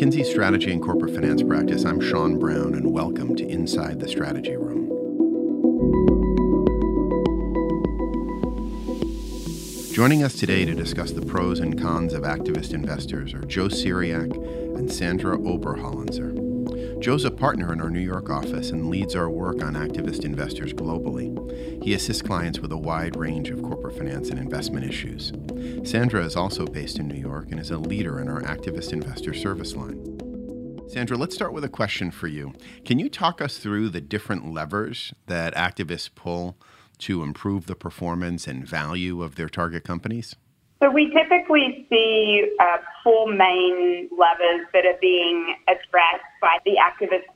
McKinsey Strategy and Corporate Finance Practice, I'm Sean Brown, and welcome to Inside the Strategy Room. Joining us today to discuss the pros and cons of activist investors are Joe Cyriac and Sandra Oberhollenzer. Joe's a partner in our New York office and leads our work on activist investors globally. He assists clients with a wide range of corporate finance and investment issues. Sandra is also based in New York and is a leader in our activist investor service line. Sandra, let's start with a question for you. Can you talk us through the different levers that activists pull to improve the performance and value of their target companies? So we typically see uh, four main levers that are being addressed by the activists.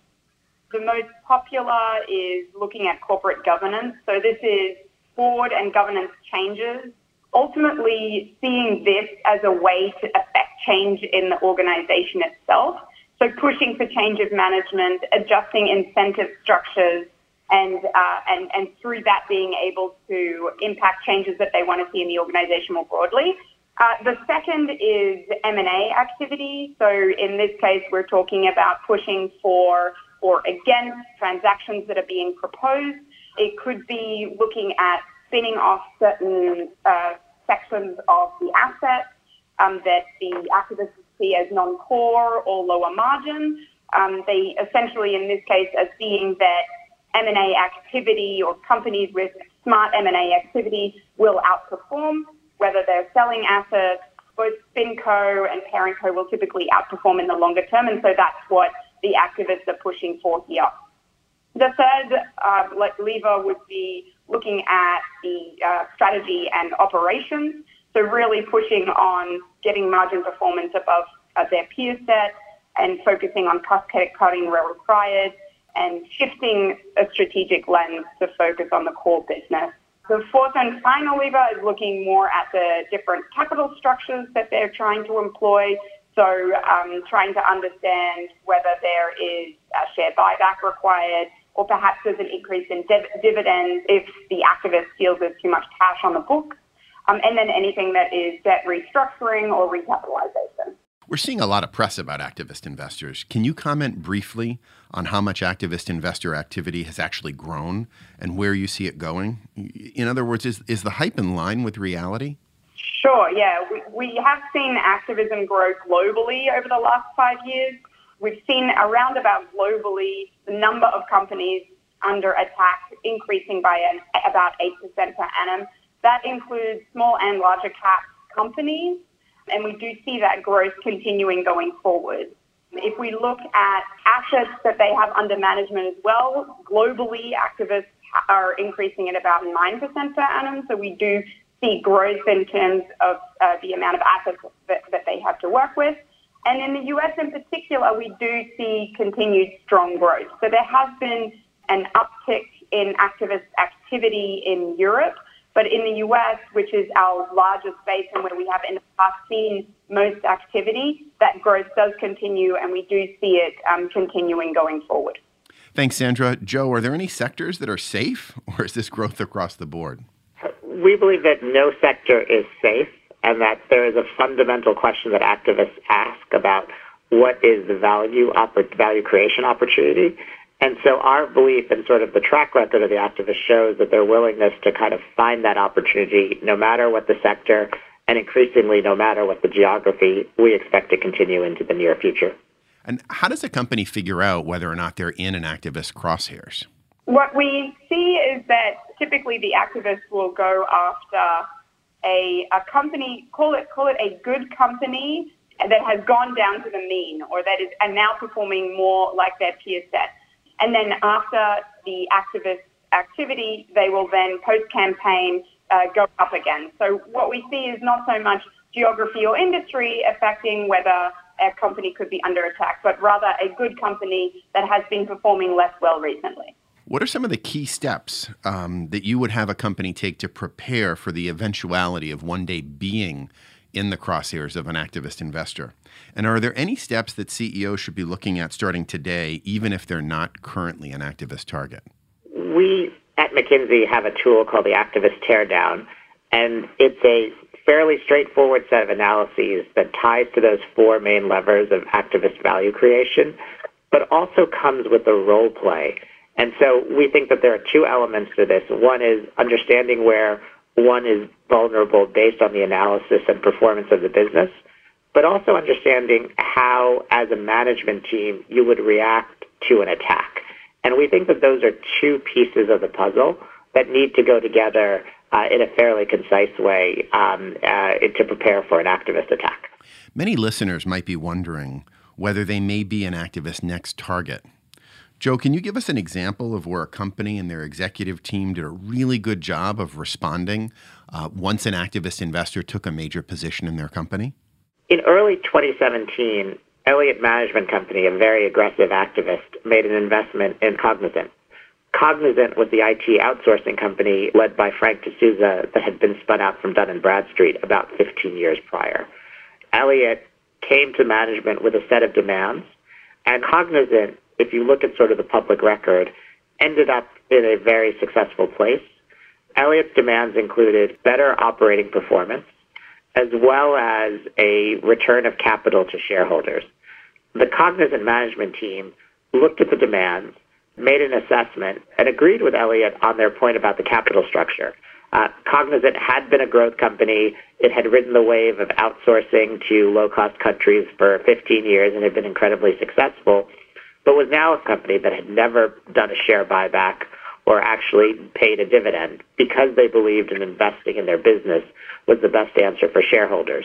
The most popular is looking at corporate governance. So this is board and governance changes. Ultimately, seeing this as a way to affect change in the organization itself. So pushing for change of management, adjusting incentive structures, and, uh, and, and through that being able to impact changes that they want to see in the organization more broadly. Uh, the second is M&A activity. So in this case, we're talking about pushing for or against transactions that are being proposed. It could be looking at spinning off certain uh, sections of the asset um, that the activists see as non-core or lower margin. Um, they essentially, in this case, are seeing that M&A activity or companies with smart M&A activity will outperform, whether they're selling assets, both SpinCo and ParentCo will typically outperform in the longer term, and so that's what the activists are pushing for here. The third uh, lever would be looking at the uh, strategy and operations, so really pushing on getting margin performance above uh, their peer set and focusing on cost cutting where required, and shifting a strategic lens to focus on the core business. The fourth and final lever is looking more at the different capital structures that they're trying to employ. So, um, trying to understand whether there is a share buyback required, or perhaps there's an increase in div- dividends if the activist feels there's too much cash on the book, um, and then anything that is debt restructuring or recapitalization. We're seeing a lot of press about activist investors. Can you comment briefly on how much activist investor activity has actually grown and where you see it going? In other words, is, is the hype in line with reality? Sure, yeah. We, we have seen activism grow globally over the last five years. We've seen around about globally the number of companies under attack increasing by an, about 8% per annum. That includes small and larger cap companies and we do see that growth continuing going forward. If we look at assets that they have under management as well, globally, activists are increasing at about 9% per annum. So we do see growth in terms of uh, the amount of assets that, that they have to work with. And in the US in particular, we do see continued strong growth. So there has been an uptick in activist activity in Europe. But in the US, which is our largest base and where we have in the past seen most activity, that growth does continue and we do see it um, continuing going forward. Thanks, Sandra. Joe, are there any sectors that are safe or is this growth across the board? We believe that no sector is safe and that there is a fundamental question that activists ask about what is the value, value creation opportunity and so our belief and sort of the track record of the activists shows that their willingness to kind of find that opportunity, no matter what the sector, and increasingly no matter what the geography, we expect to continue into the near future. And how does a company figure out whether or not they're in an activist crosshairs? What we see is that typically the activists will go after a, a company, call it call it a good company that has gone down to the mean or that is and now performing more like their peer set. And then after the activist activity, they will then post campaign uh, go up again. So what we see is not so much geography or industry affecting whether a company could be under attack, but rather a good company that has been performing less well recently. What are some of the key steps um, that you would have a company take to prepare for the eventuality of one day being in the crosshairs of an activist investor? And are there any steps that CEOs should be looking at starting today, even if they're not currently an activist target? We at McKinsey have a tool called the Activist Teardown, and it's a fairly straightforward set of analyses that ties to those four main levers of activist value creation, but also comes with a role play. And so we think that there are two elements to this. One is understanding where one is vulnerable based on the analysis and performance of the business, but also understanding how, as a management team, you would react to an attack. And we think that those are two pieces of the puzzle that need to go together uh, in a fairly concise way um, uh, to prepare for an activist attack. Many listeners might be wondering whether they may be an activist's next target. Joe, can you give us an example of where a company and their executive team did a really good job of responding uh, once an activist investor took a major position in their company? In early 2017, Elliott Management Company, a very aggressive activist, made an investment in Cognizant. Cognizant was the IT outsourcing company led by Frank D'Souza that had been spun out from Dun & Bradstreet about 15 years prior. Elliott came to management with a set of demands, and Cognizant, if you look at sort of the public record, ended up in a very successful place. Elliott's demands included better operating performance, as well as a return of capital to shareholders. The Cognizant management team looked at the demands, made an assessment, and agreed with Elliott on their point about the capital structure. Uh, Cognizant had been a growth company. It had ridden the wave of outsourcing to low-cost countries for 15 years and had been incredibly successful, but was now a company that had never done a share buyback or actually paid a dividend because they believed in investing in their business was the best answer for shareholders.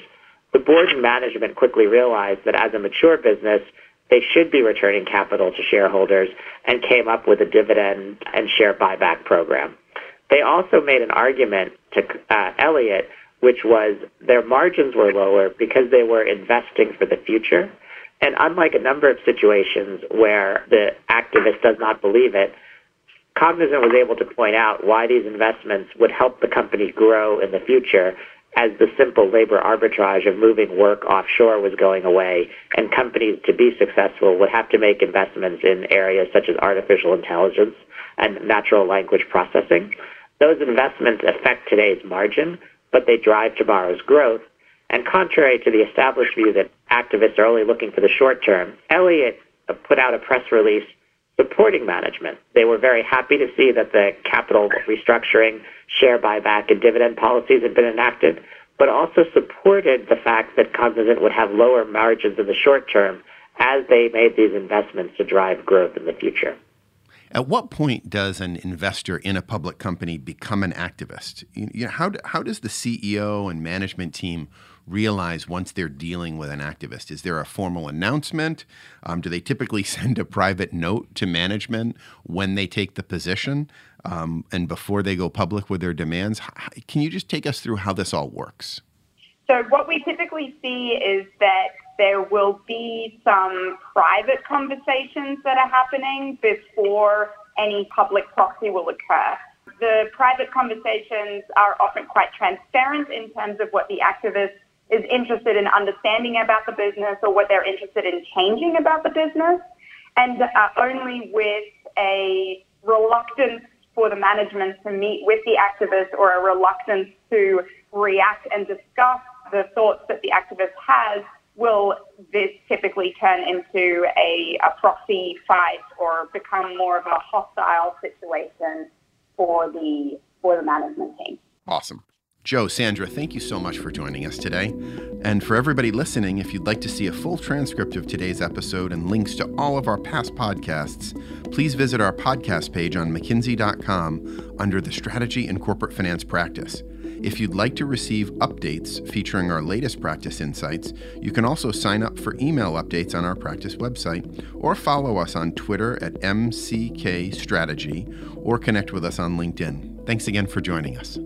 The board and management quickly realized that as a mature business, they should be returning capital to shareholders and came up with a dividend and share buyback program. They also made an argument to uh, Elliott, which was their margins were lower because they were investing for the future. And unlike a number of situations where the activist does not believe it, Cognizant was able to point out why these investments would help the company grow in the future as the simple labor arbitrage of moving work offshore was going away and companies to be successful would have to make investments in areas such as artificial intelligence and natural language processing. Those investments affect today's margin, but they drive tomorrow's growth. And contrary to the established view that activists are only looking for the short term, Elliott uh, put out a press release supporting management. They were very happy to see that the capital restructuring, share buyback, and dividend policies had been enacted, but also supported the fact that Cognizant would have lower margins in the short term as they made these investments to drive growth in the future. At what point does an investor in a public company become an activist? You know, how, how does the CEO and management team realize once they're dealing with an activist? Is there a formal announcement? Um, do they typically send a private note to management when they take the position um, and before they go public with their demands? Can you just take us through how this all works? So, what we typically see is that there will be some private conversations that are happening before any public proxy will occur. The private conversations are often quite transparent in terms of what the activist is interested in understanding about the business or what they're interested in changing about the business, and uh, only with a reluctance for the management to meet with the activist or a reluctance to react and discuss the thoughts that the activist has will this typically turn into a, a proxy fight or become more of a hostile situation for the for the management team. Awesome. Joe, Sandra, thank you so much for joining us today. And for everybody listening, if you'd like to see a full transcript of today's episode and links to all of our past podcasts, please visit our podcast page on McKinsey.com under the Strategy and Corporate Finance practice. If you'd like to receive updates featuring our latest practice insights, you can also sign up for email updates on our practice website or follow us on Twitter at MCK Strategy or connect with us on LinkedIn. Thanks again for joining us.